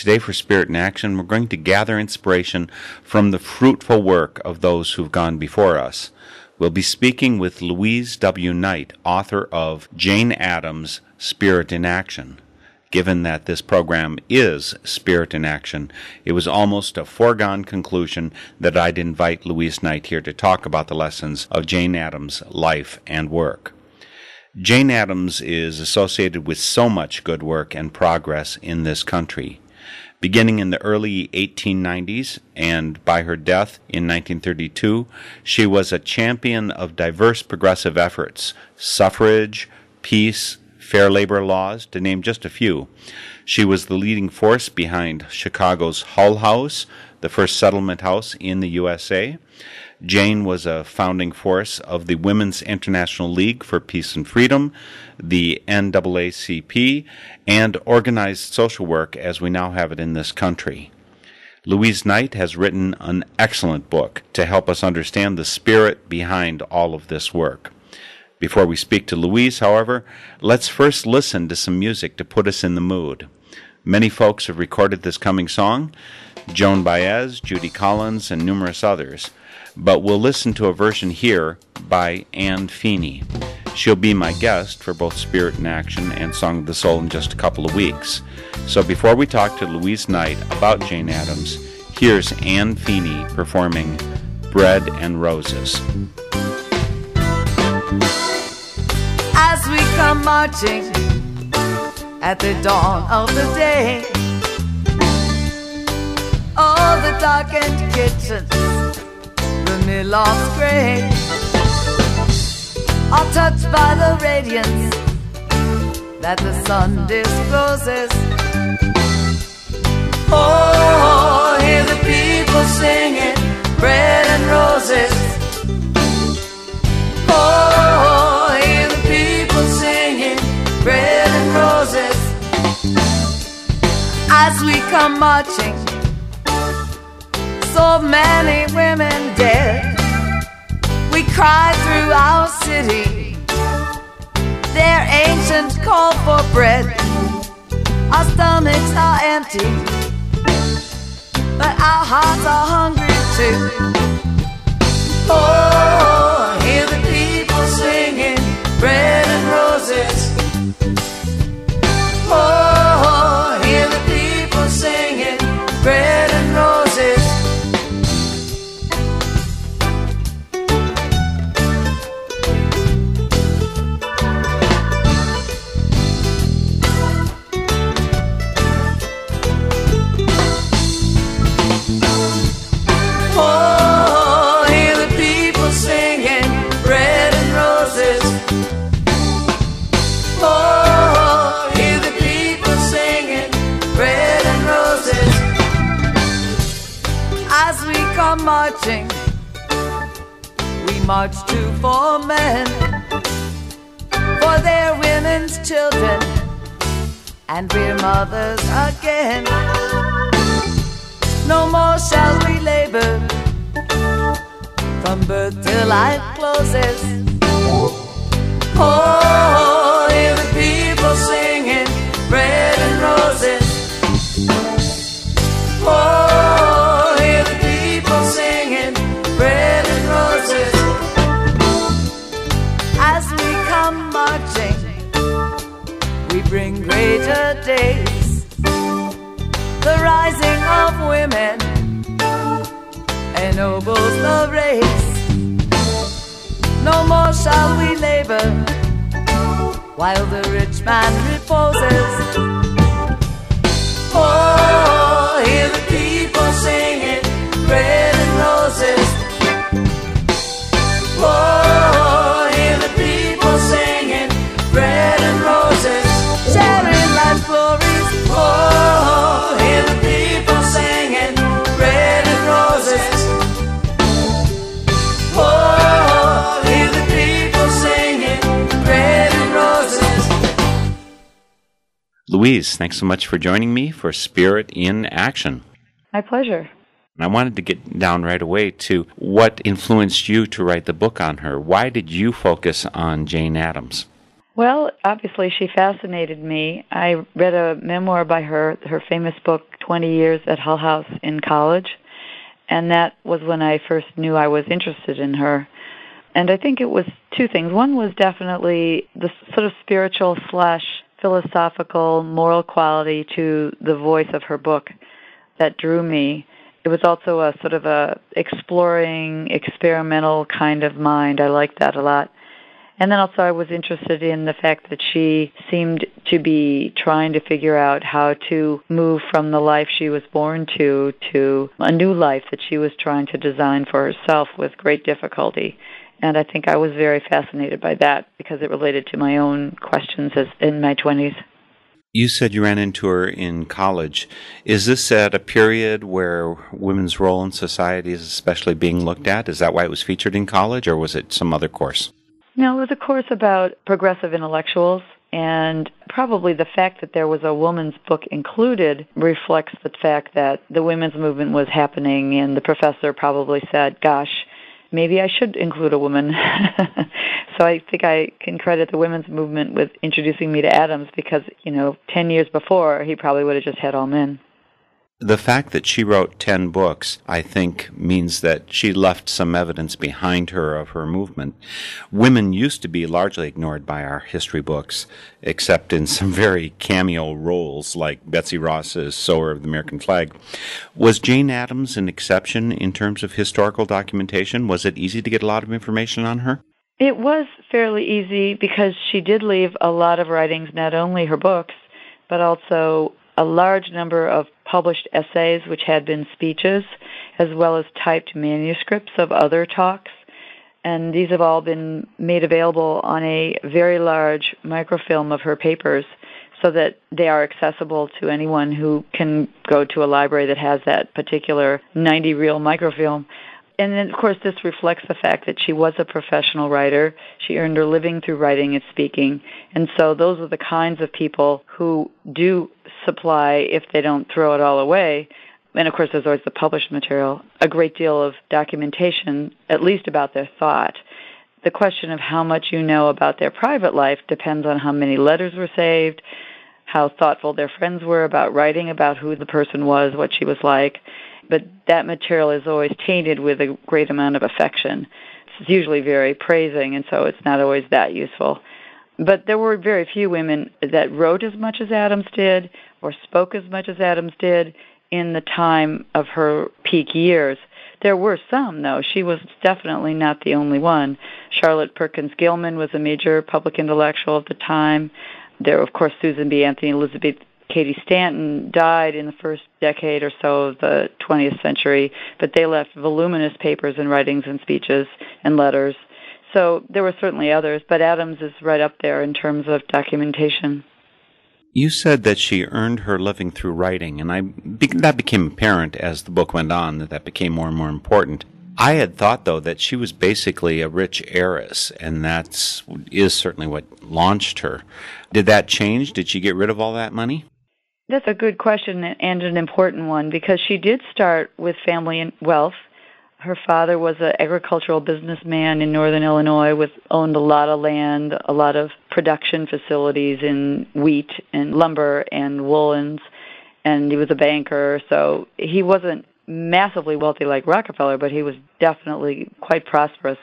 Today, for Spirit in Action, we're going to gather inspiration from the fruitful work of those who've gone before us. We'll be speaking with Louise W. Knight, author of Jane Addams' Spirit in Action. Given that this program is Spirit in Action, it was almost a foregone conclusion that I'd invite Louise Knight here to talk about the lessons of Jane Addams' life and work. Jane Addams is associated with so much good work and progress in this country. Beginning in the early 1890s and by her death in 1932, she was a champion of diverse progressive efforts suffrage, peace, fair labor laws, to name just a few. She was the leading force behind Chicago's Hull House, the first settlement house in the USA. Jane was a founding force of the Women's International League for Peace and Freedom, the NAACP, and organized social work as we now have it in this country. Louise Knight has written an excellent book to help us understand the spirit behind all of this work. Before we speak to Louise, however, let's first listen to some music to put us in the mood. Many folks have recorded this coming song Joan Baez, Judy Collins, and numerous others. But we'll listen to a version here by Anne Feeney. She'll be my guest for both Spirit in Action and Song of the Soul in just a couple of weeks. So before we talk to Louise Knight about Jane Addams, here's Anne Feeney performing Bread and Roses. as we come marching at the dawn of the day. All the darkened kitchens, mill lofts gray, are touched by the radiance that the sun discloses. Oh, hear the people singing bread and roses. Oh, hear the people singing bread and roses as we come marching. So many women. Cry through our city. Their ancient call for bread. Our stomachs are empty, but our hearts are hungry too. Oh, hear the people singing bread march to four men for their women's children, and we're mothers again. No more shall we labor from birth till life closes. Oh, hear the people singing bread and roses. Ennobles the race. No more shall we labor while the rich man reposes. Louise, thanks so much for joining me for Spirit in Action. My pleasure. And I wanted to get down right away to what influenced you to write the book on her. Why did you focus on Jane Addams? Well, obviously, she fascinated me. I read a memoir by her, her famous book, 20 Years at Hull House in college. And that was when I first knew I was interested in her. And I think it was two things. One was definitely the sort of spiritual slash philosophical moral quality to the voice of her book that drew me. It was also a sort of a exploring, experimental kind of mind. I liked that a lot. And then also I was interested in the fact that she seemed to be trying to figure out how to move from the life she was born to to a new life that she was trying to design for herself with great difficulty. And I think I was very fascinated by that because it related to my own questions as in my 20s. You said you ran into her in college. Is this at a period where women's role in society is especially being looked at? Is that why it was featured in college, or was it some other course? No, it was a course about progressive intellectuals, and probably the fact that there was a woman's book included reflects the fact that the women's movement was happening, and the professor probably said, Gosh, maybe I should include a woman. so I think I can credit the women's movement with introducing me to Addams because, you know, 10 years before, he probably would have just had all men. The fact that she wrote 10 books, I think, means that she left some evidence behind her of her movement. Women used to be largely ignored by our history books, except in some very cameo roles like Betsy Ross's Sewer of the American Flag. Was Jane Addams an exception in terms of historical documentation? Was it easy to get a lot of information on her? It was fairly easy because she did leave a lot of writings, not only her books, but also a large number of published essays, which had been speeches, as well as typed manuscripts of other talks. And these have all been made available on a very large microfilm of her papers so that they are accessible to anyone who can go to a library that has that particular 90 reel microfilm. And then, of course, this reflects the fact that she was a professional writer. She earned her living through writing and speaking. And so those are the kinds of people who do supply, if they don't throw it all away, and of course there's always the published material, a great deal of documentation, at least about their thought. The question of how much you know about their private life depends on how many letters were saved, how thoughtful their friends were about writing about who the person was, what she was like. But that material is always tainted with a great amount of affection. It's usually very praising, and so it's not always that useful. But there were very few women that wrote as much as Addams did or spoke as much as Addams did in the time of her peak years. There were some, though. She was definitely not the only one. Charlotte Perkins Gilman was a major public intellectual of the time. There, of course, Susan B. Anthony, Elizabeth Cady Stanton died in the first decade or so of the 20th century, but they left voluminous papers and writings and speeches and letters. So there were certainly others, but Addams is right up there in terms of documentation. You said that she earned her living through writing, and I that became apparent as the book went on that that became more and more important. I had thought though that she was basically a rich heiress, and that's is certainly what launched her. Did that change? Did she get rid of all that money? That's a good question and an important one because she did start with family and wealth. Her father was an agricultural businessman in northern Illinois with owned a lot of land, a lot of production facilities in wheat and lumber and woolens, and he was a banker. So he wasn't massively wealthy like Rockefeller, but he was definitely quite prosperous.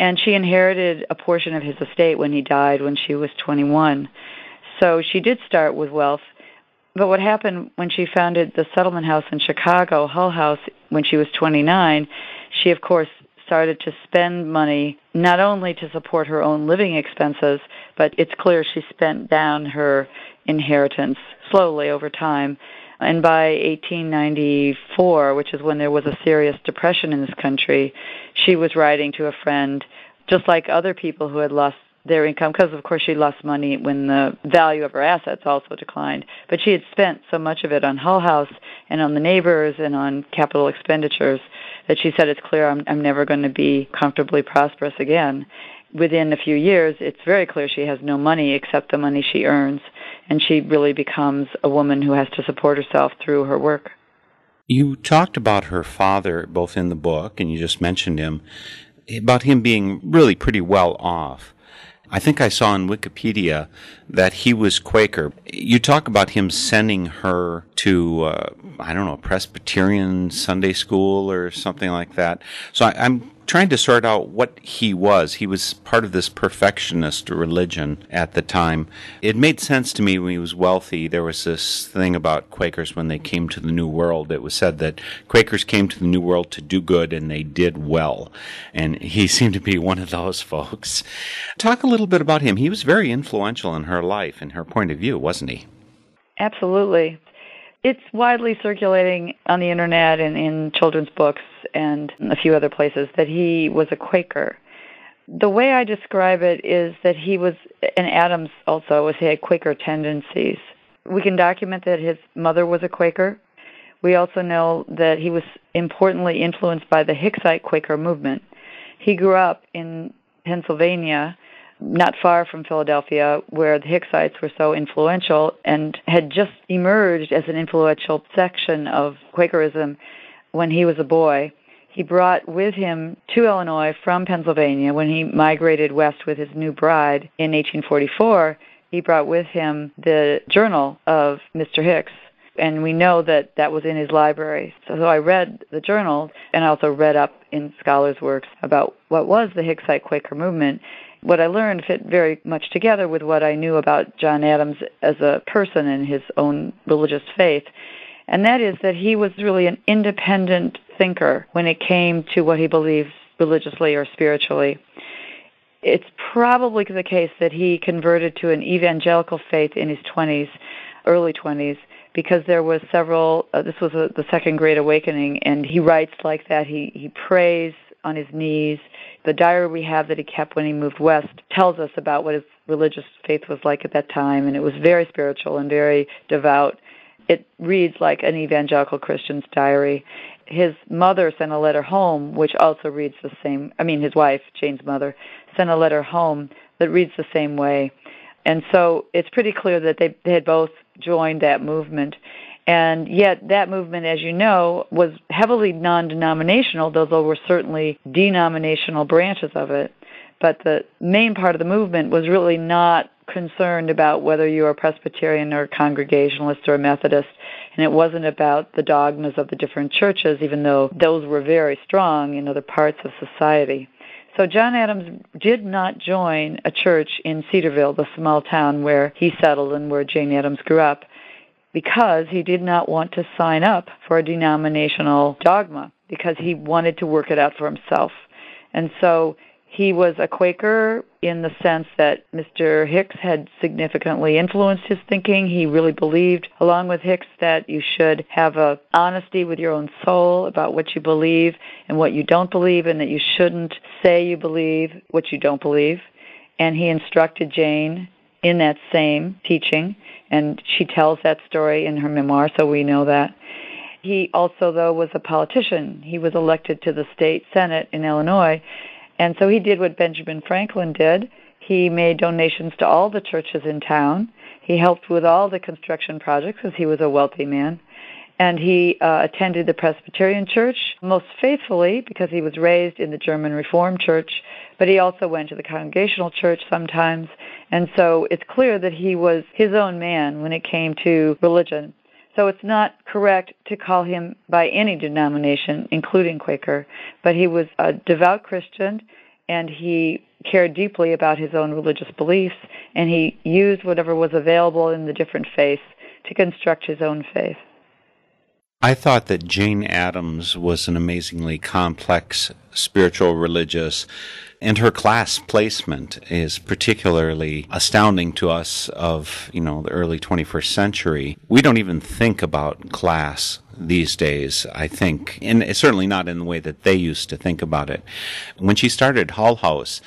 And she inherited a portion of his estate when he died when she was 21. so she did start with wealth. But what happened when she founded the settlement house in Chicago, Hull House, when she was 29, she, of course, started to spend money not only to support her own living expenses, but it's clear she spent down her inheritance slowly over time. And by 1894, which is when there was a serious depression in this country, she was writing to a friend, just like other people who had lost their income, because of course she lost money when the value of her assets also declined. But she had spent so much of it on Hull House and on the neighbors and on capital expenditures that she said, It's clear I'm, I'm never going to be comfortably prosperous again within a few years, it's very clear she has no money except the money she earns, and she really becomes a woman who has to support herself through her work. You talked about her father both in the book, and you just mentioned him, about him being really pretty well off. I think I saw in Wikipedia that he was Quaker. You talk about him sending her to, uh, I don't know, Presbyterian Sunday school or something like that. So I, am trying to sort out what he was. He was part of this perfectionist religion at the time. It made sense to me when he was wealthy. There was this thing about Quakers when they came to the New World. It was said that Quakers came to the New World to do good and they did well. And he seemed to be one of those folks. Talk a little bit about him. He was very influential in her life and her point of view, wasn't he? Absolutely. It's widely circulating on the internet and in children's books and a few other places that he was a Quaker. The way I describe it is that he was, and Addams also was, he had Quaker tendencies. We can document that his mother was a Quaker. We also know that he was importantly influenced by the Hicksite Quaker movement. He grew up in Pennsylvania not far from Philadelphia, where the Hicksites were so influential and had just emerged as an influential section of Quakerism when he was a boy. He brought with him to Illinois from Pennsylvania when he migrated west with his new bride in 1844. He brought with him the journal of Mr. Hicks, and we know that that was in his library. So, so I read the journal and I also read up in scholars' works about what was the Hicksite Quaker movement what I learned fit very much together with what I knew about John Addams as a person and his own religious faith. And that is that he was really an independent thinker when it came to what he believed religiously or spiritually. It's probably the case that he converted to an evangelical faith in his 20s, early 20s, because there was several uh, this was a, the second great awakening and he writes like that he he prays on his knees the diary we have that he kept when he moved west tells us about what his religious faith was like at that time, and it was very spiritual and very devout. It reads like an evangelical Christian's diary. His mother sent a letter home, which also reads the same. I mean, his wife, Jane's mother, sent a letter home that reads the same way. And so it's pretty clear that they, they had both joined that movement. And yet, that movement, as you know, was heavily non denominational, though there were certainly denominational branches of it. But the main part of the movement was really not concerned about whether you were Presbyterian or Congregationalist or a Methodist. And it wasn't about the dogmas of the different churches, even though those were very strong in other parts of society. So John Addams did not join a church in Cedarville, the small town where he settled and where Jane Addams grew up because he did not want to sign up for a denominational dogma because he wanted to work it out for himself. And so he was a Quaker in the sense that Mr. Hicks had significantly influenced his thinking. He really believed, along with Hicks, that you should have a honesty with your own soul about what you believe and what you don't believe, and that you shouldn't say you believe what you don't believe. And he instructed Jane in that same teaching and she tells that story in her memoir, so we know that. He also, though, was a politician. He was elected to the state senate in Illinois, and so he did what Benjamin Franklin did. He made donations to all the churches in town. He helped with all the construction projects because he was a wealthy man. And he uh, attended the Presbyterian Church most faithfully because he was raised in the German Reformed Church, but he also went to the Congregational Church sometimes and so it's clear that he was his own man when it came to religion. So it's not correct to call him by any denomination, including Quaker, but he was a devout Christian and he cared deeply about his own religious beliefs, and he used whatever was available in the different faiths to construct his own faith. I thought that Jane Addams was an amazingly complex spiritual religious, and her class placement is particularly astounding to us of, you know, the early 21st century. We don't even think about class these days, I think, and certainly not in the way that they used to think about it. When she started Hull House,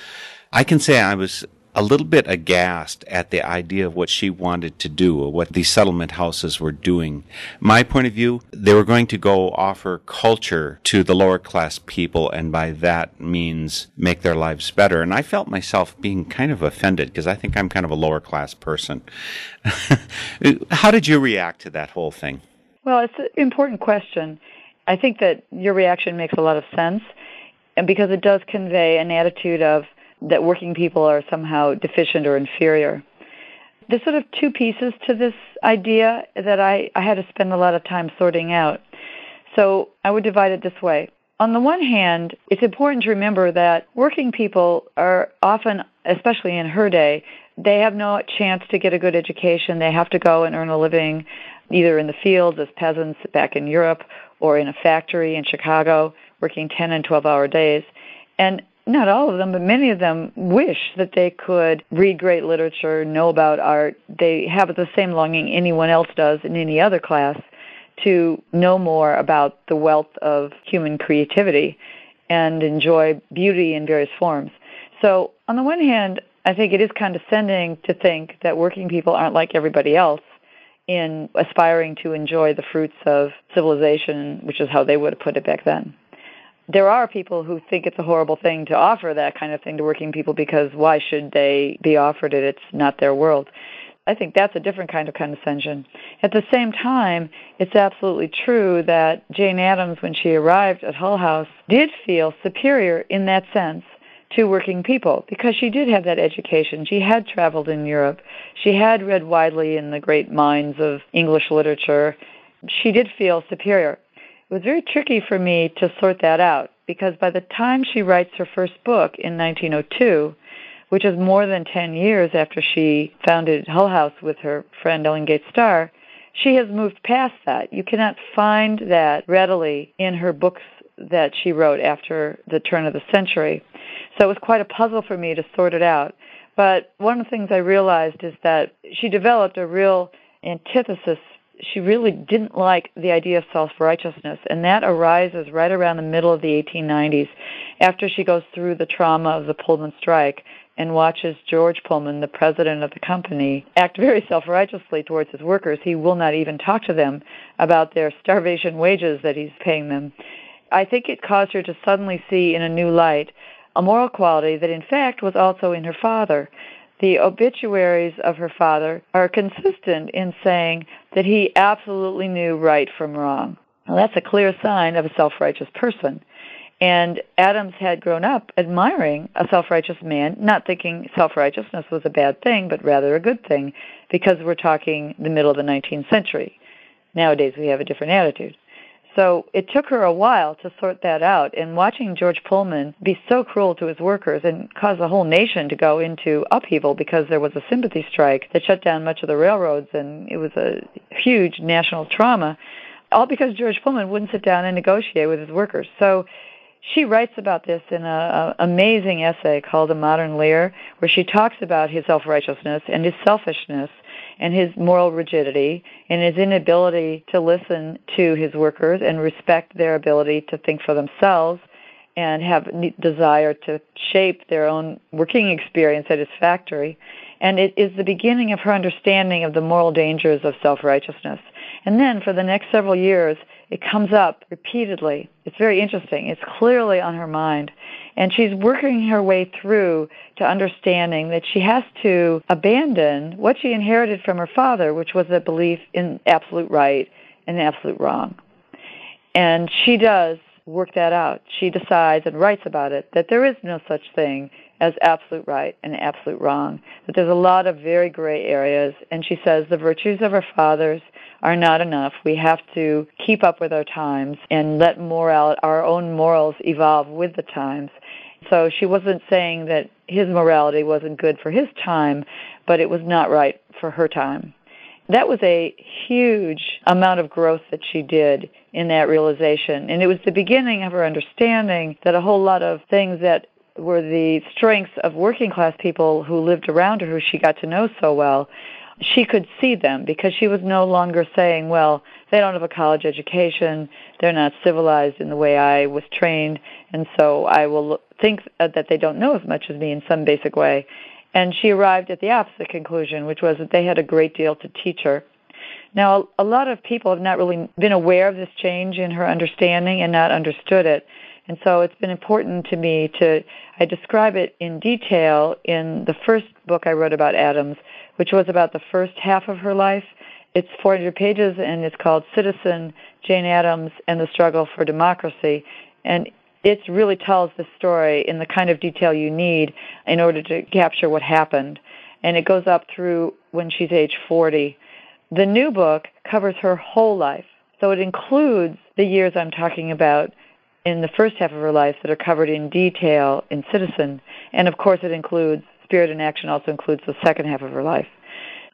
I can say I was a little bit aghast at the idea of what she wanted to do, or what these settlement houses were doing. My point of view, they were going to go offer culture to the lower class people, and by that means make their lives better. And I felt myself being kind of offended because I think I'm kind of a lower class person. How did you react to that whole thing? Well, it's an important question. I think that your reaction makes a lot of sense, and because it does convey an attitude of that working people are somehow deficient or inferior. There's sort of two pieces to this idea that I, I had to spend a lot of time sorting out. So I would divide it this way. On the one hand, it's important to remember that working people are often, especially in her day, they have no chance to get a good education. They have to go and earn a living either in the fields as peasants back in Europe or in a factory in Chicago working 10 and 12 hour days. And not all of them, but many of them wish that they could read great literature, know about art. They have the same longing anyone else does in any other class to know more about the wealth of human creativity and enjoy beauty in various forms. So, on the one hand, I think it is condescending to think that working people aren't like everybody else in aspiring to enjoy the fruits of civilization, which is how they would have put it back then there are people who think it's a horrible thing to offer that kind of thing to working people because why should they be offered it? It's not their world. I think that's a different kind of condescension. At the same time, it's absolutely true that Jane Addams, when she arrived at Hull House, did feel superior in that sense to working people because she did have that education. She had traveled in Europe. She had read widely in the great minds of English literature. She did feel superior. It was very tricky for me to sort that out because by the time she writes her first book in 1902, which is more than 10 years after she founded Hull House with her friend Ellen Gates Starr, she has moved past that. You cannot find that readily in her books that she wrote after the turn of the century. So it was quite a puzzle for me to sort it out. But one of the things I realized is that she developed a real antithesis she really didn't like the idea of self righteousness, and that arises right around the middle of the 1890s after she goes through the trauma of the Pullman strike and watches George Pullman, the president of the company, act very self righteously towards his workers. He will not even talk to them about their starvation wages that he's paying them. I think it caused her to suddenly see in a new light a moral quality that, in fact, was also in her father the obituaries of her father are consistent in saying that he absolutely knew right from wrong. Now, that's a clear sign of a self righteous person. And Addams had grown up admiring a self righteous man, not thinking self righteousness was a bad thing, but rather a good thing, because we're talking the middle of the 19th century. Nowadays, we have a different attitude. So it took her a while to sort that out. And watching George Pullman be so cruel to his workers and cause the whole nation to go into upheaval because there was a sympathy strike that shut down much of the railroads and it was a huge national trauma, all because George Pullman wouldn't sit down and negotiate with his workers. So she writes about this in an amazing essay called A Modern Lear, where she talks about his self righteousness and his selfishness and his moral rigidity and his inability to listen to his workers and respect their ability to think for themselves and have desire to shape their own working experience at his factory. And it is the beginning of her understanding of the moral dangers of self-righteousness. And then for the next several years, it comes up repeatedly. It's very interesting. It's clearly on her mind. And she's working her way through to understanding that she has to abandon what she inherited from her father, which was a belief in absolute right and absolute wrong. And she does work that out. She decides and writes about it that there is no such thing as absolute right and absolute wrong, that there's a lot of very gray areas. And she says the virtues of her fathers are not enough. We have to keep up with our times and let moral, our own morals evolve with the times. So she wasn't saying that his morality wasn't good for his time, but it was not right for her time. That was a huge amount of growth that she did in that realization. And it was the beginning of her understanding that a whole lot of things that were the strengths of working class people who lived around her, who she got to know so well, she could see them because she was no longer saying, well, they don't have a college education, they're not civilized in the way I was trained, and so I will think that they don't know as much as me in some basic way. And she arrived at the opposite conclusion, which was that they had a great deal to teach her. Now, a lot of people have not really been aware of this change in her understanding and not understood it. And so it's been important to me to, I describe it in detail in the first book I wrote about Addams, which was about the first half of her life. It's 400 pages and it's called Citizen, Jane Addams, and the Struggle for Democracy. And it really tells the story in the kind of detail you need in order to capture what happened. And it goes up through when she's age 40. The new book covers her whole life. So it includes the years I'm talking about in the first half of her life that are covered in detail in Citizen. And of course, it includes Spirit in Action, also includes the second half of her life.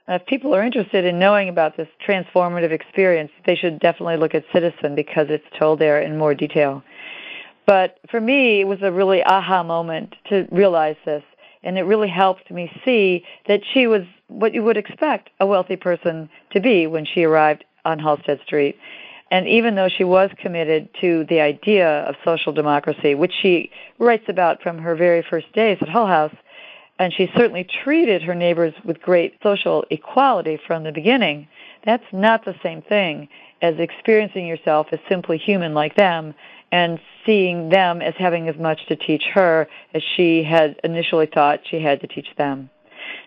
If people are interested in knowing about this transformative experience, they should definitely look at Citizen because it's told there in more detail. But for me, it was a really aha moment to realize this. And it really helped me see that she was what you would expect a wealthy person to be when she arrived on Halsted Street. And even though she was committed to the idea of social democracy, which she writes about from her very first days at Hull House, and she certainly treated her neighbors with great social equality from the beginning, that's not the same thing as experiencing yourself as simply human like them and seeing them as having as much to teach her as she had initially thought she had to teach them.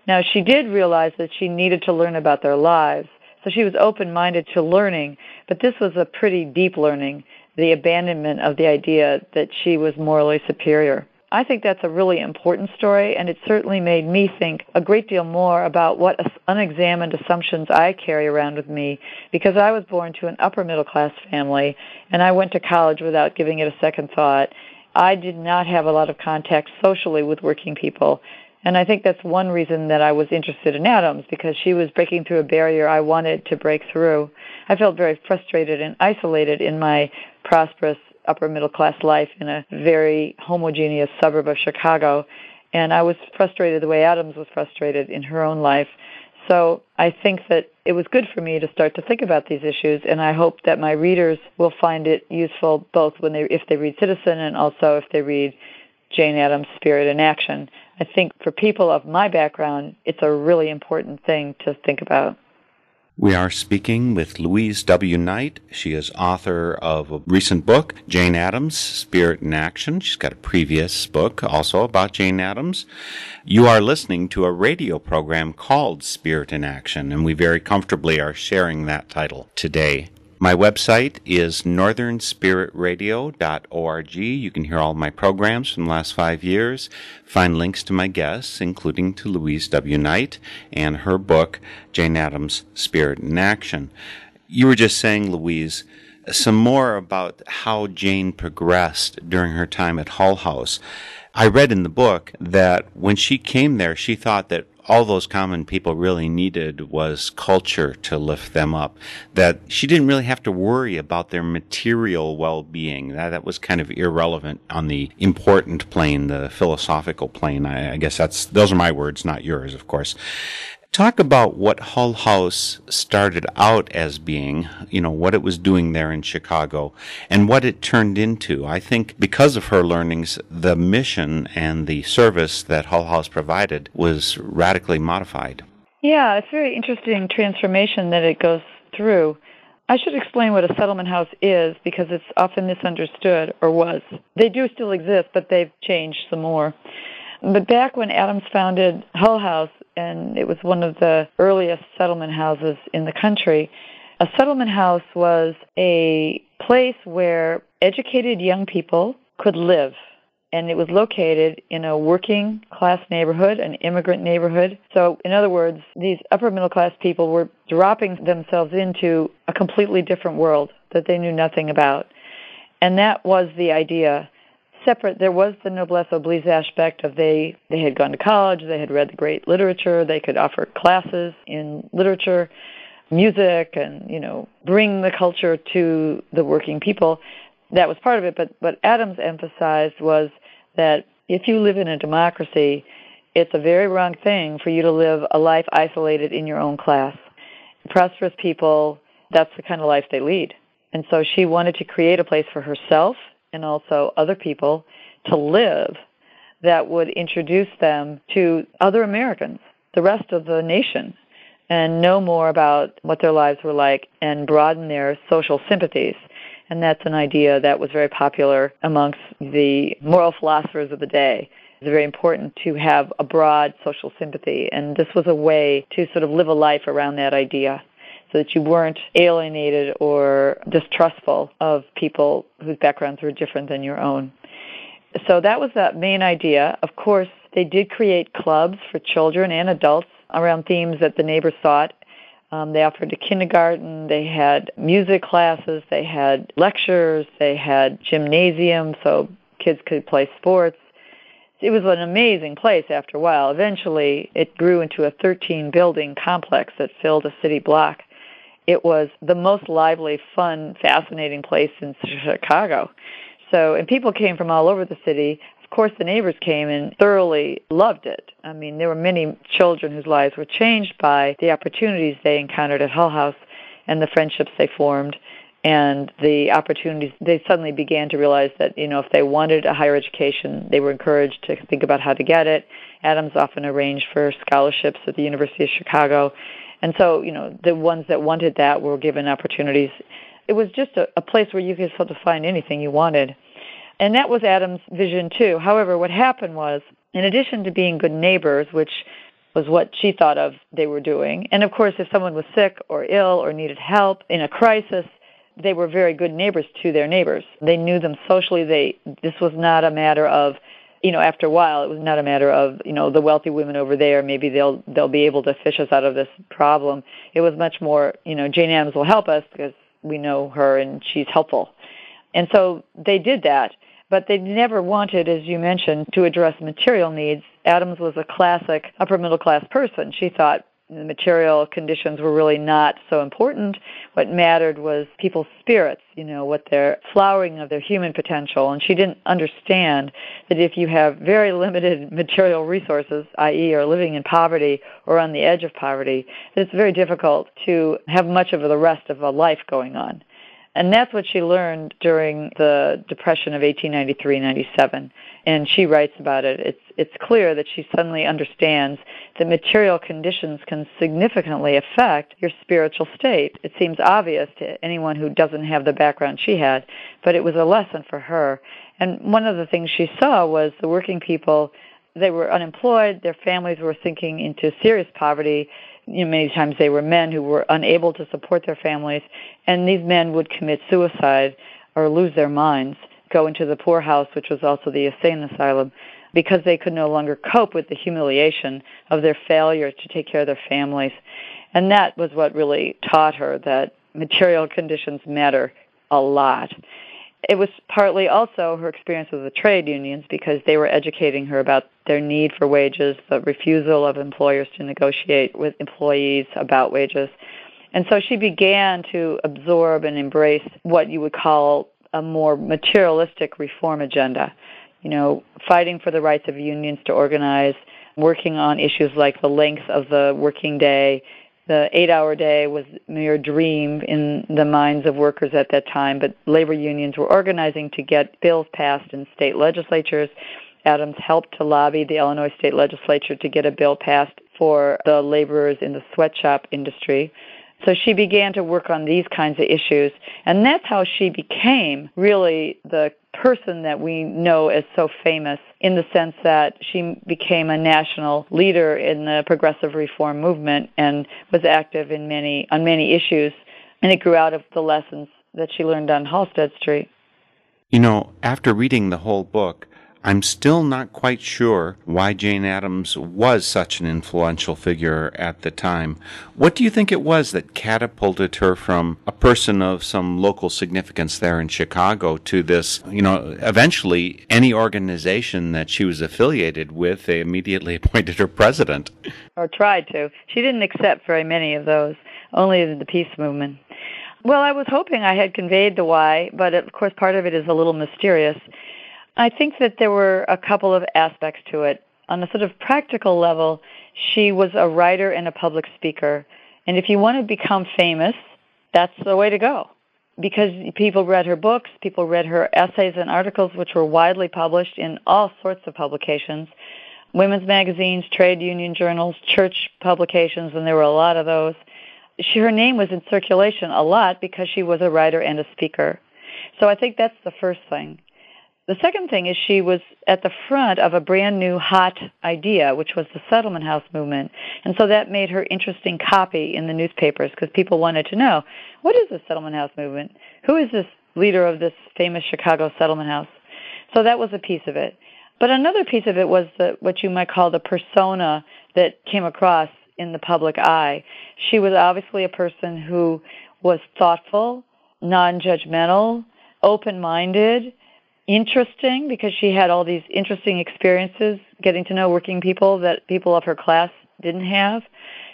Now, she did realize that she needed to learn about their lives, so she was open minded to learning, but this was a pretty deep learning, the abandonment of the idea that she was morally superior. I think that's a really important story, and it certainly made me think a great deal more about what unexamined assumptions I carry around with me because I was born to an upper middle class family, and I went to college without giving it a second thought. I did not have a lot of contact socially with working people, and I think that's one reason that I was interested in Addams because she was breaking through a barrier I wanted to break through. I felt very frustrated and isolated in my prosperous upper middle class life in a very homogeneous suburb of Chicago. And I was frustrated the way Addams was frustrated in her own life. So I think that it was good for me to start to think about these issues, and I hope that my readers will find it useful both when they, if they read Citizen, and also if they read Jane Addams' Spirit in Action. I think for people of my background, it's a really important thing to think about. We are speaking with Louise W. Knight. She is author of a recent book, Jane Addams, Spirit in Action. She's got a previous book also about Jane Addams. You are listening to a radio program called Spirit in Action, and we very comfortably are sharing that title today. My website is northernspiritradio.org. You can hear all my programs from the last five years, find links to my guests, including to Louise W. Knight and her book, Jane Addams Spirit in Action. You were just saying, Louise, some more about how Jane progressed during her time at Hull House. I read in the book that when she came there, she thought that all those common people really needed was culture to lift them up. That she didn't really have to worry about their material well-being. That, that was kind of irrelevant on the important plane, the philosophical plane. I, I guess that's, those are my words, not yours, of course. Talk about what Hull House started out as being, you know, what it was doing there in Chicago and what it turned into. I think because of her learnings, the mission and the service that Hull House provided was radically modified. Yeah, it's a very interesting transformation that it goes through. I should explain what a settlement house is because it's often misunderstood, or was. They do still exist, but they've changed some more. But back when Addams founded Hull House, and it was one of the earliest settlement houses in the country. A settlement house was a place where educated young people could live, and it was located in a working class neighborhood, an immigrant neighborhood. So, in other words, these upper middle class people were dropping themselves into a completely different world that they knew nothing about. And that was the idea separate. There was the noblesse oblige aspect of they they had gone to college, they had read the great literature, they could offer classes in literature, music, and you know bring the culture to the working people. That was part of it. But what Addams emphasized was that if you live in a democracy, it's a very wrong thing for you to live a life isolated in your own class. Prosperous people, that's the kind of life they lead. And so she wanted to create a place for herself and also other people to live that would introduce them to other Americans, the rest of the nation, and know more about what their lives were like and broaden their social sympathies. And that's an idea that was very popular amongst the moral philosophers of the day. It's very important to have a broad social sympathy, and this was a way to sort of live a life around that idea so that you weren't alienated or distrustful of people whose backgrounds were different than your own. So that was the main idea. Of course, they did create clubs for children and adults around themes that the neighbors sought. Um, they offered a kindergarten, they had music classes, they had lectures, they had gymnasium so kids could play sports. It was an amazing place after a while. Eventually, it grew into a 13 building complex that filled a city block it was the most lively, fun, fascinating place in Chicago. So, and people came from all over the city. Of course, the neighbors came and thoroughly loved it. I mean, there were many children whose lives were changed by the opportunities they encountered at Hull House and the friendships they formed and the opportunities they suddenly began to realize that you know if they wanted a higher education they were encouraged to think about how to get it Addams often arranged for scholarships at the university of chicago and so, you know, the ones that wanted that were given opportunities. It was just a, a place where you could sort of find anything you wanted. And that was Adam's vision too. However, what happened was, in addition to being good neighbors, which was what she thought of they were doing, and of course, if someone was sick or ill or needed help in a crisis, they were very good neighbors to their neighbors. They knew them socially. They this was not a matter of you know, after a while, it was not a matter of, you know, the wealthy women over there, maybe they'll they'll be able to fish us out of this problem. It was much more, you know, Jane Addams will help us because we know her and she's helpful. And so they did that, but they never wanted, as you mentioned, to address material needs. Addams was a classic upper middle class person. She thought the material conditions were really not so important. What mattered was people's spirits, you know, what their flowering of their human potential. And she didn't understand that if you have very limited material resources, i.e., are living in poverty or on the edge of poverty, that it's very difficult to have much of the rest of a life going on. And that's what she learned during the Depression of 1893-97. And she writes about it. It's, it's clear that she suddenly understands that material conditions can significantly affect your spiritual state. It seems obvious to anyone who doesn't have the background she had, but it was a lesson for her. And one of the things she saw was the working people, they were unemployed, their families were sinking into serious poverty, you know, many times they were men who were unable to support their families, and these men would commit suicide or lose their minds, go into the poorhouse, which was also the insane asylum, because they could no longer cope with the humiliation of their failure to take care of their families. And that was what really taught her that material conditions matter a lot it was partly also her experience with the trade unions because they were educating her about their need for wages, the refusal of employers to negotiate with employees about wages. And so she began to absorb and embrace what you would call a more materialistic reform agenda. You know, fighting for the rights of unions to organize, working on issues like the length of the working day, the eight hour day was mere dream in the minds of workers at that time, but labor unions were organizing to get bills passed in state legislatures. Addams helped to lobby the Illinois state legislature to get a bill passed for the laborers in the sweatshop industry. So she began to work on these kinds of issues, and that's how she became really the person that we know as so famous in the sense that she became a national leader in the progressive reform movement and was active in many on many issues and it grew out of the lessons that she learned on Halsted Street. You know, after reading the whole book, I'm still not quite sure why Jane Addams was such an influential figure at the time. What do you think it was that catapulted her from a person of some local significance there in Chicago to this, you know, eventually any organization that she was affiliated with, they immediately appointed her president? Or tried to. She didn't accept very many of those, only the peace movement. Well, I was hoping I had conveyed the why, but of course part of it is a little mysterious. I think that there were a couple of aspects to it. On a sort of practical level, she was a writer and a public speaker. And if you want to become famous, that's the way to go. Because people read her books, people read her essays and articles, which were widely published in all sorts of publications women's magazines, trade union journals, church publications, and there were a lot of those. She, her name was in circulation a lot because she was a writer and a speaker. So I think that's the first thing. The second thing is she was at the front of a brand new hot idea, which was the settlement house movement. And so that made her interesting copy in the newspapers because people wanted to know what is the settlement house movement? Who is this leader of this famous Chicago settlement house? So that was a piece of it. But another piece of it was the, what you might call the persona that came across in the public eye. She was obviously a person who was thoughtful, non judgmental, open minded interesting because she had all these interesting experiences getting to know working people that people of her class didn't have.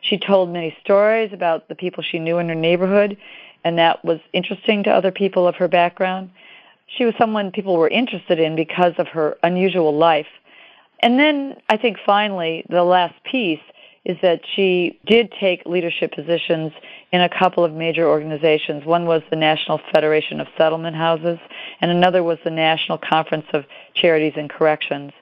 She told many stories about the people she knew in her neighborhood, and that was interesting to other people of her background. She was someone people were interested in because of her unusual life. And then I think finally, the last piece is that she did take leadership positions in a couple of major organizations. One was the National Federation of Settlement Houses, and another was the National Conference of Charities and Corrections,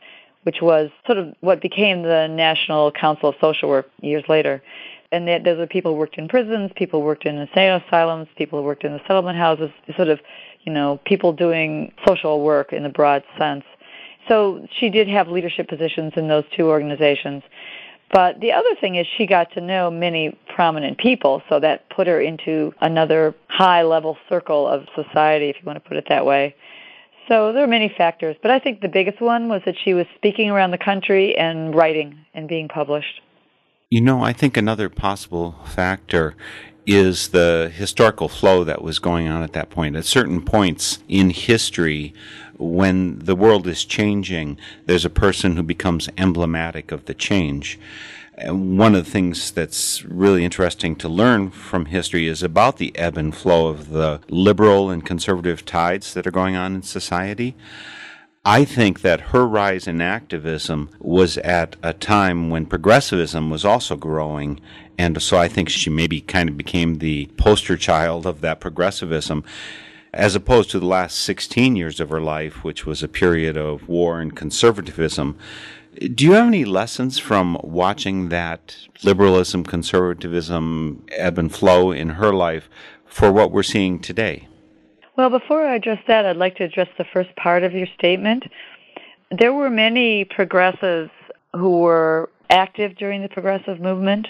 which was sort of what became the National Council of Social Work years later. And that those are people who worked in prisons, people who worked in insane asylums, people who worked in the settlement houses, sort of, you know, people doing social work in the broad sense. So she did have leadership positions in those two organizations. But the other thing is she got to know many prominent people, so that put her into another high level circle of society, if you want to put it that way. So there are many factors, but I think the biggest one was that she was speaking around the country and writing and being published. You know, I think another possible factor is the historical flow that was going on at that point. At certain points in history, when the world is changing, there's a person who becomes emblematic of the change. And one of the things that's really interesting to learn from history is about the ebb and flow of the liberal and conservative tides that are going on in society. I think that her rise in activism was at a time when progressivism was also growing. And so I think she maybe kind of became the poster child of that progressivism as opposed to the last 16 years of her life, which was a period of war and conservatism. Do you have any lessons from watching that liberalism, conservatism ebb and flow in her life for what we're seeing today? Well, before I address that, I'd like to address the first part of your statement. There were many progressives who were active during the progressive movement.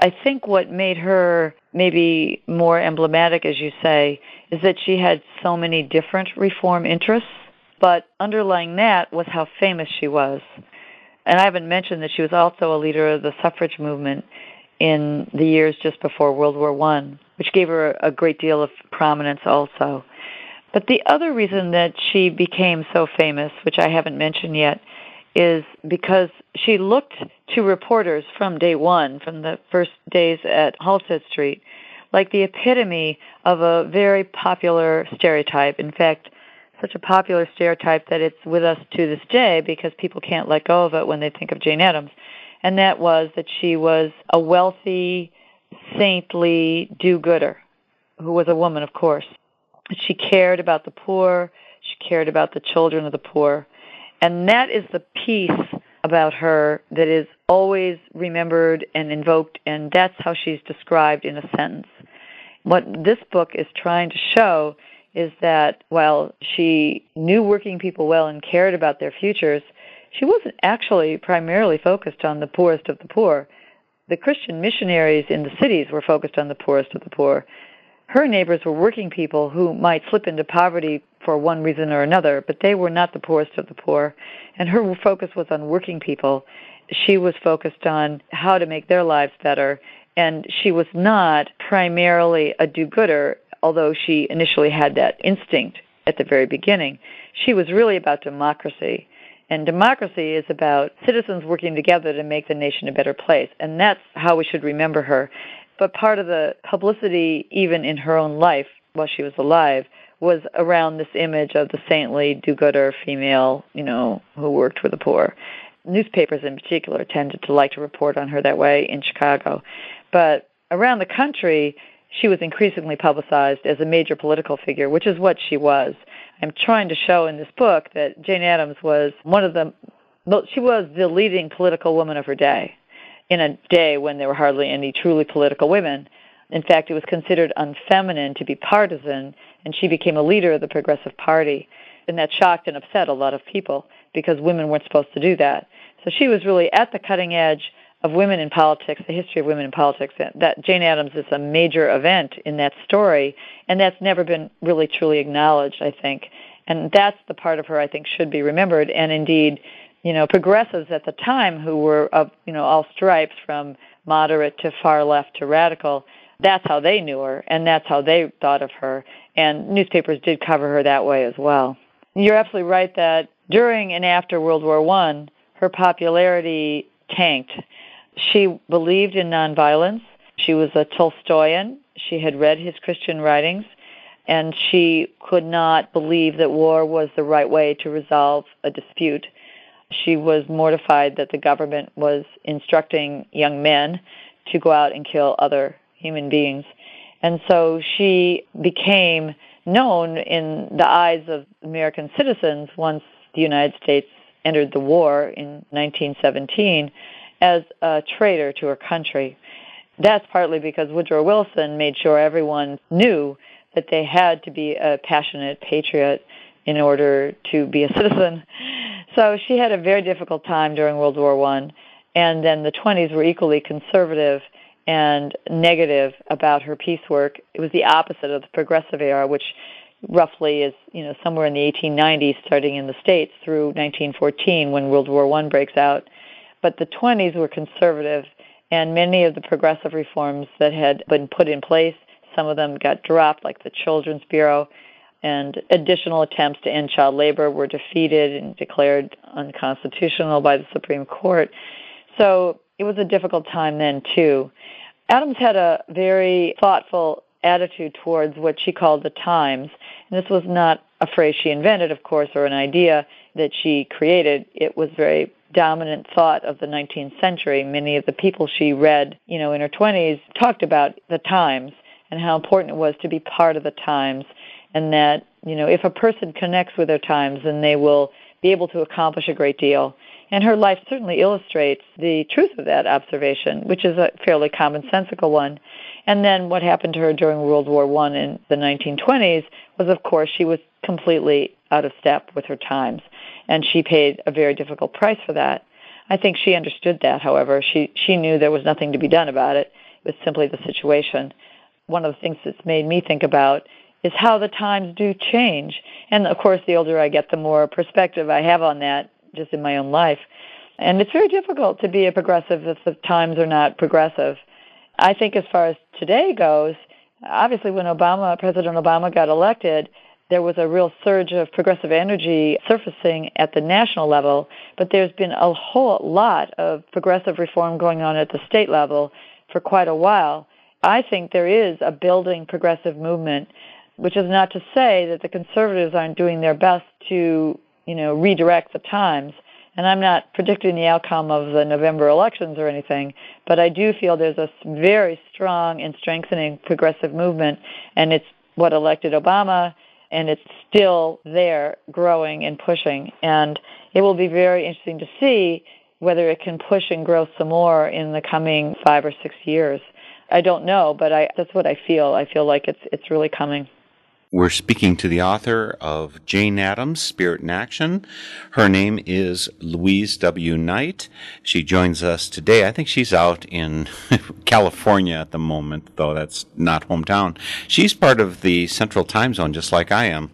I think what made her maybe more emblematic, as you say, is that she had so many different reform interests, but underlying that was how famous she was. And I haven't mentioned that she was also a leader of the suffrage movement in the years just before World War One, which gave her a great deal of prominence also. But the other reason that she became so famous, which I haven't mentioned yet, is because she looked to reporters from day one, from the first days at Halsted Street, like the epitome of a very popular stereotype. In fact, such a popular stereotype that it's with us to this day because people can't let go of it when they think of Jane Addams. And that was that she was a wealthy, saintly do gooder who was a woman, of course. She cared about the poor, she cared about the children of the poor. And that is the piece about her that is always remembered and invoked, and that's how she's described in a sentence. What this book is trying to show is that while she knew working people well and cared about their futures, she wasn't actually primarily focused on the poorest of the poor. The Christian missionaries in the cities were focused on the poorest of the poor. her neighbors were working people who might slip into poverty for one reason or another, but they were not the poorest of the poor. And her focus was on working people. She was focused on how to make their lives better. And she was not primarily a do gooder, although she initially had that instinct at the very beginning. She was really about democracy. And democracy is about citizens working together to make the nation a better place. And that's how we should remember her. But part of the publicity, even in her own life while she was alive, was around this image of the saintly do-gooder female, you know, who worked for the poor. Newspapers in particular tended to like to report on her that way in Chicago. But around the country, she was increasingly publicized as a major political figure, which is what she was. I'm trying to show in this book that Jane Addams was one of the she was the leading political woman of her day in a day when there were hardly any truly political women. In fact, it was considered unfeminine to be partisan, and she became a leader of the Progressive Party. And that shocked and upset a lot of people because women weren't supposed to do that. So she was really at the cutting edge of women in politics, the history of women in politics. That Jane Addams is a major event in that story, and that's never been really truly acknowledged, I think. And that's the part of her I think should be remembered. And indeed, you know, progressives at the time who were of, you know, all stripes from moderate to far left to radical, that's how they knew her and that's how they thought of her. And newspapers did cover her that way as well. You're absolutely right that during and after World War One, her popularity tanked. She believed in nonviolence. She was a Tolstoyan. She had read his Christian writings, and she could not believe that war was the right way to resolve a dispute. She was mortified that the government was instructing young men to go out and kill other human beings. And so she became known in the eyes of American citizens once the United States entered the war in 1917 as a traitor to her country. That's partly because Woodrow Wilson made sure everyone knew that they had to be a passionate patriot in order to be a citizen. So she had a very difficult time during World War One, and then the 20s were equally conservative and negative about her peace work. It was the opposite of the progressive era, which roughly is you know somewhere in the 1890s, starting in the states through 1914 when World War One breaks out. But the 20s were conservative, and many of the progressive reforms that had been put in place, some of them got dropped, like the Children's Bureau and additional attempts to end child labor were defeated and declared unconstitutional by the Supreme Court. So it was a difficult time then, too. Addams had a very thoughtful attitude towards what she called the times. And this was not a phrase she invented, of course, or an idea that she created. It was very dominant thought of the 19th century. Many of the people she read, you know, in her 20s talked about the times and how important it was to be part of the times and that you know if a person connects with their times then they will be able to accomplish a great deal and her life certainly illustrates the truth of that observation which is a fairly commonsensical one and then what happened to her during world war one in the 1920s was of course she was completely out of step with her times and she paid a very difficult price for that i think she understood that however she she knew there was nothing to be done about it it was simply the situation one of the things that's made me think about is how the times do change. And of course, the older I get, the more perspective I have on that just in my own life. And it's very difficult to be a progressive if the times are not progressive. I think as far as today goes, obviously when Obama, President Obama got elected, there was a real surge of progressive energy surfacing at the national level, but there's been a whole lot of progressive reform going on at the state level for quite a while. I think there is a building progressive movement which is not to say that the conservatives aren't doing their best to, you know, redirect the times. And I'm not predicting the outcome of the November elections or anything, but I do feel there's a very strong and strengthening progressive movement, and it's what elected Obama, and it's still there, growing and pushing. And it will be very interesting to see whether it can push and grow some more in the coming five or six years. I don't know, but I, that's what I feel. I feel like it's it's really coming. We're speaking to the author of Jane Addams, Spirit in Action. Her name is Louise W. Knight. She joins us today. I think she's out in California at the moment, though that's not hometown. She's part of the Central Time Zone, just like I am.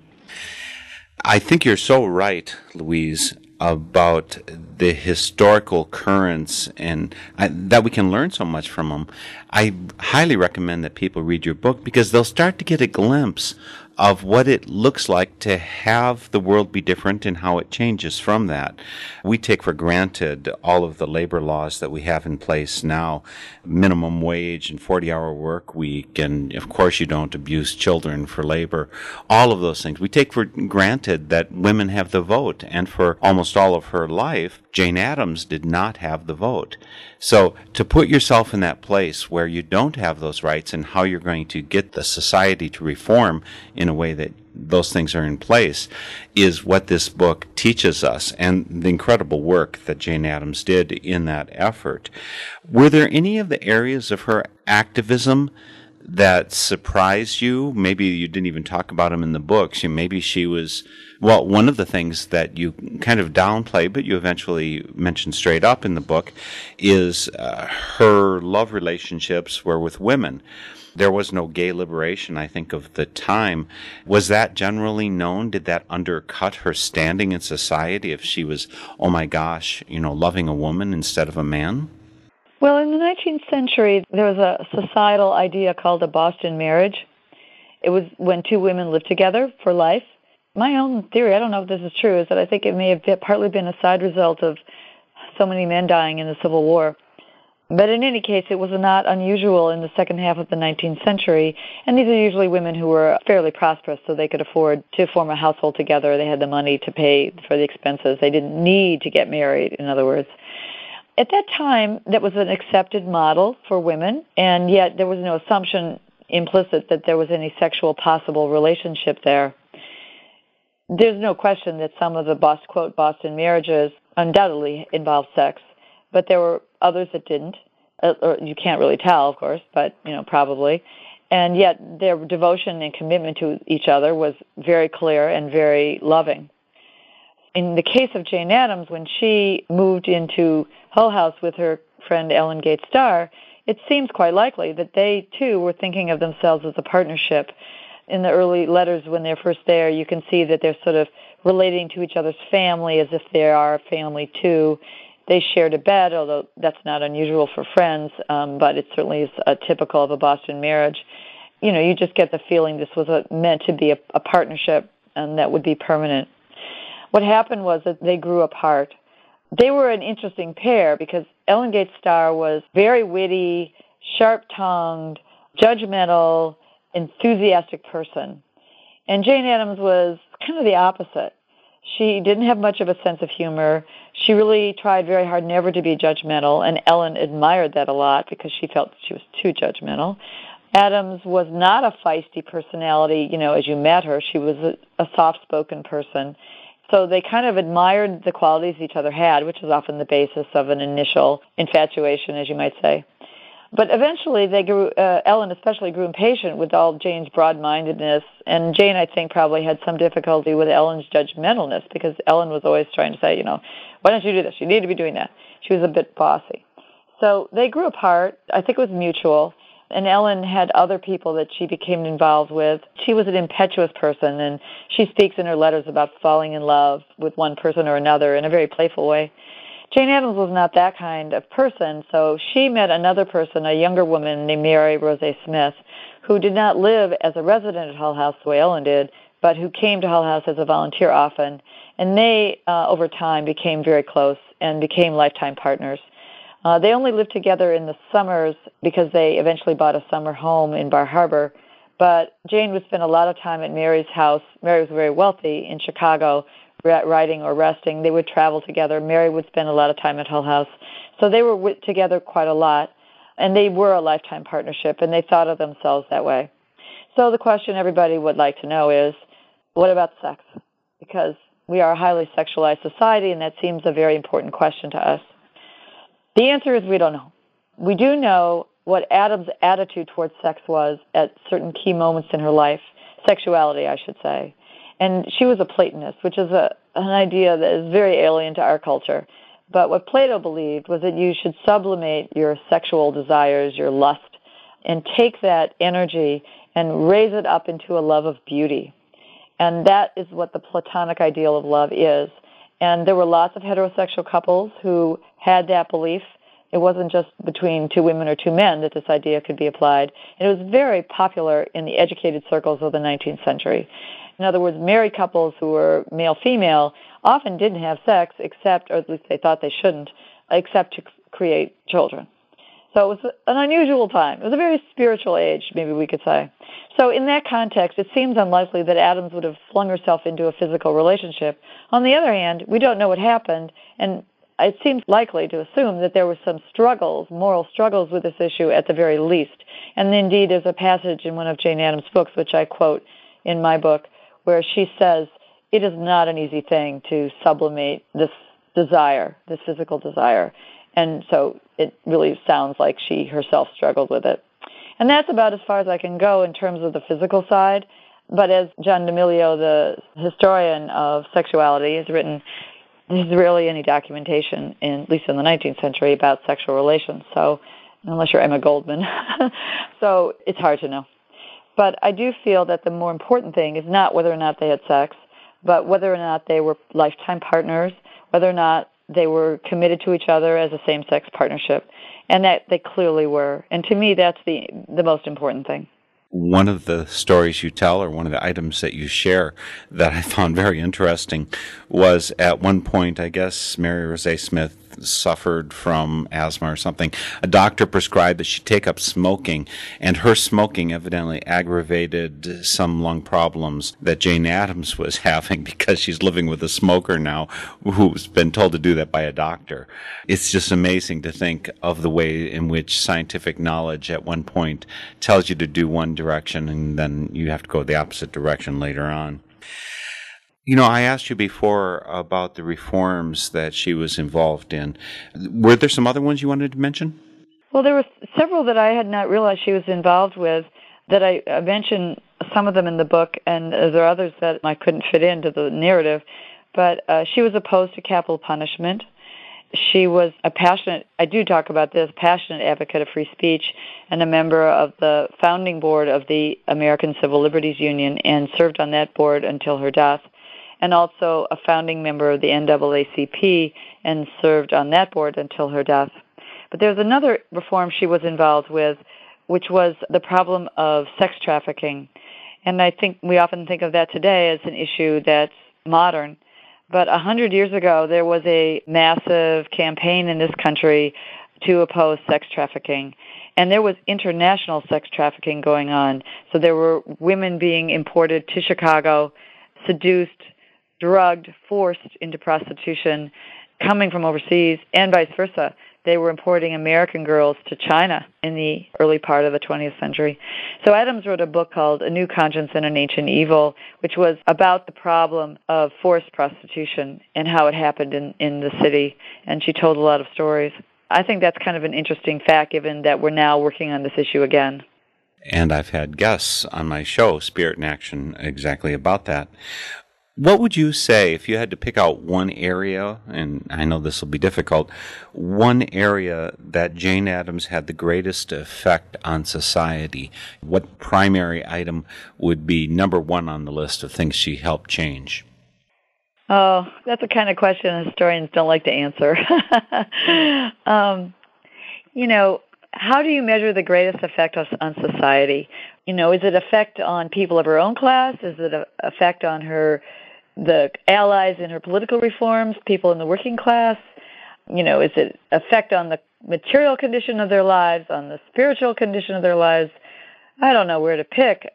I think you're so right, Louise, about the historical currents and I, that we can learn so much from them. I highly recommend that people read your book because they'll start to get a glimpse of what it looks like to have the world be different and how it changes from that. We take for granted all of the labor laws that we have in place now minimum wage and 40 hour work week, and of course, you don't abuse children for labor. All of those things. We take for granted that women have the vote, and for almost all of her life, Jane Addams did not have the vote. So to put yourself in that place where you don't have those rights and how you're going to get the society to reform in way that those things are in place is what this book teaches us and the incredible work that Jane Addams did in that effort. Were there any of the areas of her activism that surprised you? Maybe you didn't even talk about them in the books. maybe she was well, one of the things that you kind of downplay, but you eventually mention straight up in the book, is uh, her love relationships were with women. There was no gay liberation, I think, of the time. Was that generally known? Did that undercut her standing in society if she was, oh my gosh, you know, loving a woman instead of a man? Well, in the 19th century, there was a societal idea called a Boston marriage. It was when two women lived together for life my own theory, I don't know if this is true, is that I think it may have partly been a side result of so many men dying in the Civil War. But in any case, it was not unusual in the second half of the 19th century, and these are usually women who were fairly prosperous, so they could afford to form a household together. They had the money to pay for the expenses. They didn't need to get married, in other words. At that time, that was an accepted model for women, and yet there was no assumption implicit that there was any sexual possible relationship there there's no question that some of the Boston, quote Boston marriages undoubtedly involved sex, but there were others that didn't. Uh, or you can't really tell, of course, but you know probably. And yet their devotion and commitment to each other was very clear and very loving. In the case of Jane Addams, when she moved into Hull House with her friend Ellen Gates Starr, it seems quite likely that they too were thinking of themselves as a partnership in the early letters when they're first there, you can see that they're sort of relating to each other's family as if they are a family too. They shared a bed, although that's not unusual for friends, um, but it certainly is uh, typical of a Boston marriage. You know, you just get the feeling this was a, meant to be a, a partnership and that would be permanent. What happened was that they grew apart. They were an interesting pair because Ellen Gates Starr was very witty, sharp tongued, judgmental, enthusiastic person. And Jane Addams was kind of the opposite. She didn't have much of a sense of humor. She really tried very hard never to be judgmental, and Ellen admired that a lot because she felt she was too judgmental. Addams was not a feisty personality, you know, as you met her. She was a, a soft spoken person. So they kind of admired the qualities each other had, which is often the basis of an initial infatuation, as you might say. But eventually, they grew. Uh, Ellen especially grew impatient with all Jane's broad-mindedness, and Jane, I think, probably had some difficulty with Ellen's judgmentalness because Ellen was always trying to say, you know, why don't you do this? You need to be doing that. She was a bit bossy. So they grew apart. I think it was mutual. And Ellen had other people that she became involved with. She was an impetuous person, and she speaks in her letters about falling in love with one person or another in a very playful way. Jane Addams was not that kind of person, so she met another person, a younger woman named Mary Rozet Smith, who did not live as a resident at Hull House the way Ellen did, but who came to Hull House as a volunteer often. And they, uh, over time, became very close and became lifetime partners. Uh, they only lived together in the summers because they eventually bought a summer home in Bar Harbor. But Jane would spend a lot of time at Mary's house. Mary was very wealthy in Chicago, writing or resting. They would travel together. Mary would spend a lot of time at Hull House. So they were together quite a lot, and they were a lifetime partnership, and they thought of themselves that way. So the question everybody would like to know is, what about sex? Because we are a highly sexualized society, and that seems a very important question to us. The answer is we don't know. We do know what Addams' attitude towards sex was at certain key moments in her life. sexuality, I should say. And she was a Platonist, which is a, an idea that is very alien to our culture. But what Plato believed was that you should sublimate your sexual desires, your lust, and take that energy and raise it up into a love of beauty. And that is what the Platonic ideal of love is. And there were lots of heterosexual couples who had that belief. It wasn't just between two women or two men that this idea could be applied. And it was very popular in the educated circles of the 19th century. In other words, married couples who were male female often didn't have sex except, or at least they thought they shouldn't, except to create children. So it was an unusual time. It was a very spiritual age, maybe we could say. So in that context, it seems unlikely that Addams would have flung herself into a physical relationship. On the other hand, we don't know what happened, and it seems likely to assume that there were some struggles, moral struggles with this issue at the very least. And indeed, there's a passage in one of Jane Addams' books, which I quote in my book, where she says, it is not an easy thing to sublimate this desire, this physical desire. And so it really sounds like she herself struggled with it. And that's about as far as I can go in terms of the physical side. But as John D'Emilio, the historian of sexuality, has written, there's rarely any documentation, in, at least in the 19th century, about sexual relations. So, unless you're Emma Goldman, so it's hard to know. But I do feel that the more important thing is not whether or not they had sex, but whether or not they were lifetime partners, whether or not they were committed to each other as a same-sex partnership, and that they clearly were. And to me, that's the the most important thing. One of the stories you tell, or one of the items that you share, that I found very interesting, was at one point, I guess Mary Rozet Smith suffered from asthma or something, a doctor prescribed that she take up smoking, and her smoking evidently aggravated some lung problems that Jane Addams was having because she's living with a smoker now who's been told to do that by a doctor. It's just amazing to think of the way in which scientific knowledge at one point tells you to do one direction and then you have to go the opposite direction later on. You know, I asked you before about the reforms that she was involved in. Were there some other ones you wanted to mention? Well, there were several that I had not realized she was involved with that I mentioned some of them in the book, and there are others that I couldn't fit into the narrative. But uh, she was opposed to capital punishment. She was a passionate, I do talk about this, passionate advocate of free speech and a member of the founding board of the American Civil Liberties Union and served on that board until her death and also a founding member of the NAACP and served on that board until her death. But there's another reform she was involved with, which was the problem of sex trafficking. And I think we often think of that today as an issue that's modern. But a hundred years ago, there was a massive campaign in this country to oppose sex trafficking. And there was international sex trafficking going on. So there were women being imported to Chicago, seduced, drugged, forced into prostitution coming from overseas and vice versa. They were importing American girls to China in the early part of the 20th century. So Addams wrote a book called A New Conscience and an Ancient Evil, which was about the problem of forced prostitution and how it happened in, in the city. And she told a lot of stories. I think that's kind of an interesting fact given that we're now working on this issue again. And I've had guests on my show, Spirit in Action, exactly about that. What would you say if you had to pick out one area, and I know this will be difficult, one area that Jane Addams had the greatest effect on society? What primary item would be number one on the list of things she helped change? Oh, that's the kind of question historians don't like to answer. um, you know, how do you measure the greatest effect on society? You know, is it effect on people of her own class? Is it effect on her the allies in her political reforms, people in the working class? You know, is it effect on the material condition of their lives, on the spiritual condition of their lives? I don't know where to pick.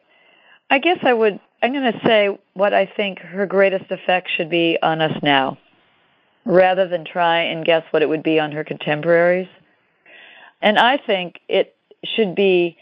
I guess I would I'm going to say what I think her greatest effect should be on us now, rather than try and guess what it would be on her contemporaries. And I think it should be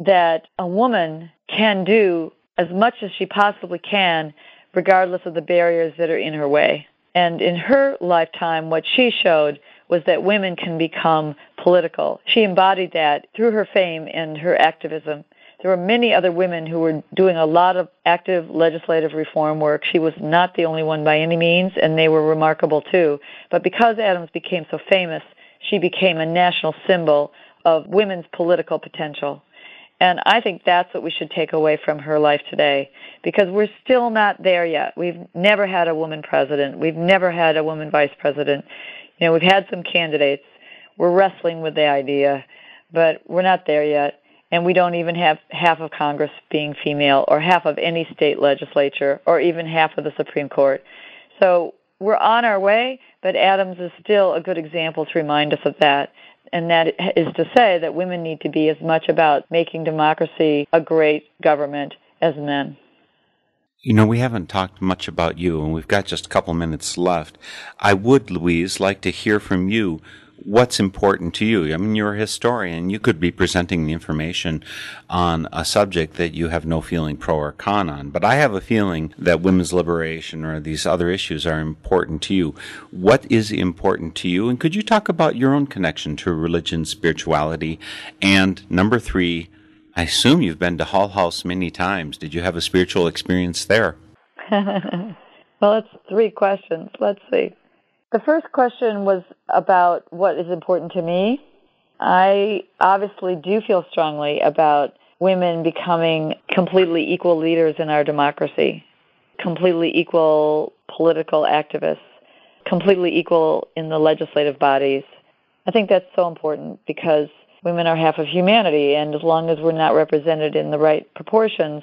that a woman can do as much as she possibly can regardless of the barriers that are in her way. And in her lifetime, what she showed was that women can become political. She embodied that through her fame and her activism, There were many other women who were doing a lot of active legislative reform work. She was not the only one by any means, and they were remarkable too. But because Addams became so famous, she became a national symbol of women's political potential. And I think that's what we should take away from her life today because we're still not there yet. We've never had a woman president. We've never had a woman vice president. You know, we've had some candidates. We're wrestling with the idea, but we're not there yet. And we don't even have half of Congress being female or half of any state legislature or even half of the Supreme Court. So we're on our way, but Addams is still a good example to remind us of that and that is to say that women need to be as much about making democracy a great government as men. You know, we haven't talked much about you, and we've got just a couple minutes left. I would, Louise, like to hear from you what's important to you. I mean, you're a historian. You could be presenting the information on a subject that you have no feeling pro or con on. But I have a feeling that women's liberation or these other issues are important to you. What is important to you? And could you talk about your own connection to religion, spirituality? And number three, I assume you've been to Hull House many times. Did you have a spiritual experience there? well, it's three questions. Let's see. The first question was about what is important to me. I obviously do feel strongly about women becoming completely equal leaders in our democracy, completely equal political activists, completely equal in the legislative bodies. I think that's so important because women are half of humanity, and as long as we're not represented in the right proportions,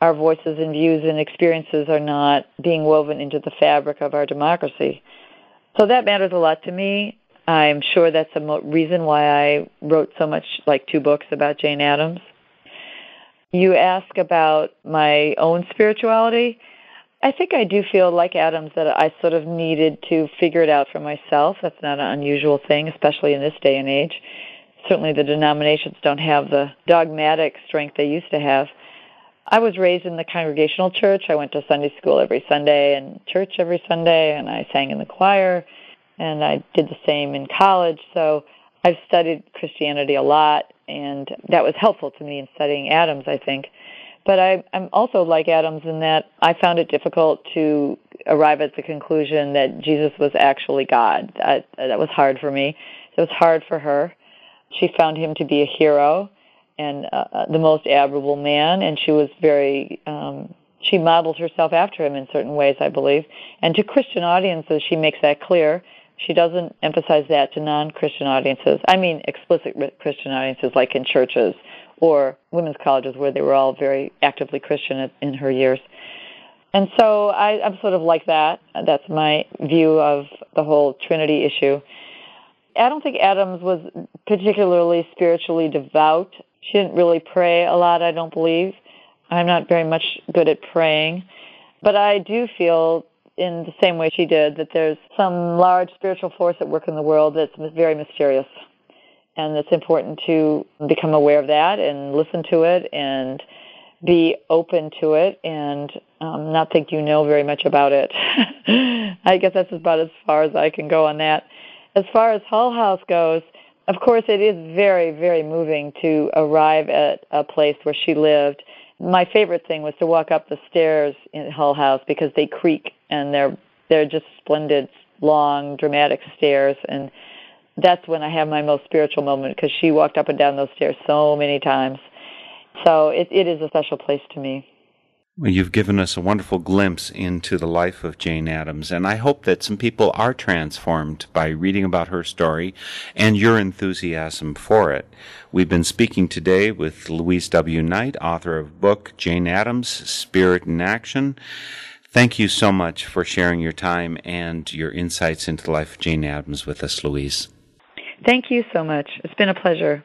our voices and views and experiences are not being woven into the fabric of our democracy. So that matters a lot to me. I'm sure that's a mo- reason why I wrote so much, like two books about Jane Addams. You ask about my own spirituality. I think I do feel like Addams that I sort of needed to figure it out for myself. That's not an unusual thing, especially in this day and age. Certainly the denominations don't have the dogmatic strength they used to have. I was raised in the congregational church. I went to Sunday school every Sunday and church every Sunday, and I sang in the choir, and I did the same in college. So I've studied Christianity a lot, and that was helpful to me in studying Addams, I think. But I, I'm also like Addams in that I found it difficult to arrive at the conclusion that Jesus was actually God. That, that was hard for me. It was hard for her. She found him to be a hero and uh, uh, the most admirable man, and she was very. Um, she modeled herself after him in certain ways, I believe. And to Christian audiences, she makes that clear. She doesn't emphasize that to non-Christian audiences. I mean, explicit Christian audiences, like in churches or women's colleges, where they were all very actively Christian in her years. And so I, I'm sort of like that. That's my view of the whole Trinity issue. I don't think Addams was particularly spiritually devout. She didn't really pray a lot, I don't believe. I'm not very much good at praying. But I do feel in the same way she did that there's some large spiritual force at work in the world that's very mysterious. And it's important to become aware of that and listen to it and be open to it and um, not think you know very much about it. I guess that's about as far as I can go on that. As far as Hull House goes, of course, it is very, very moving to arrive at a place where she lived. My favorite thing was to walk up the stairs in Hull House because they creak and they're they're just splendid, long, dramatic stairs, and that's when I have my most spiritual moment because she walked up and down those stairs so many times. So it, it is a special place to me. Well, you've given us a wonderful glimpse into the life of Jane Addams, and I hope that some people are transformed by reading about her story and your enthusiasm for it. We've been speaking today with Louise W. Knight, author of book Jane Addams, Spirit in Action. Thank you so much for sharing your time and your insights into the life of Jane Addams with us, Louise. Thank you so much. It's been a pleasure.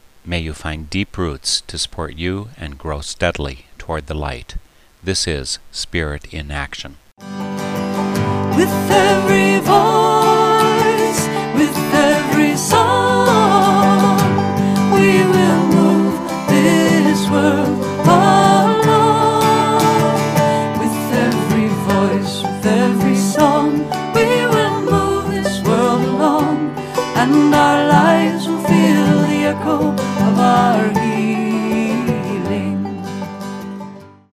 May you find deep roots to support you and grow steadily toward the light. This is Spirit in Action. With every voice, with every song, we will move this world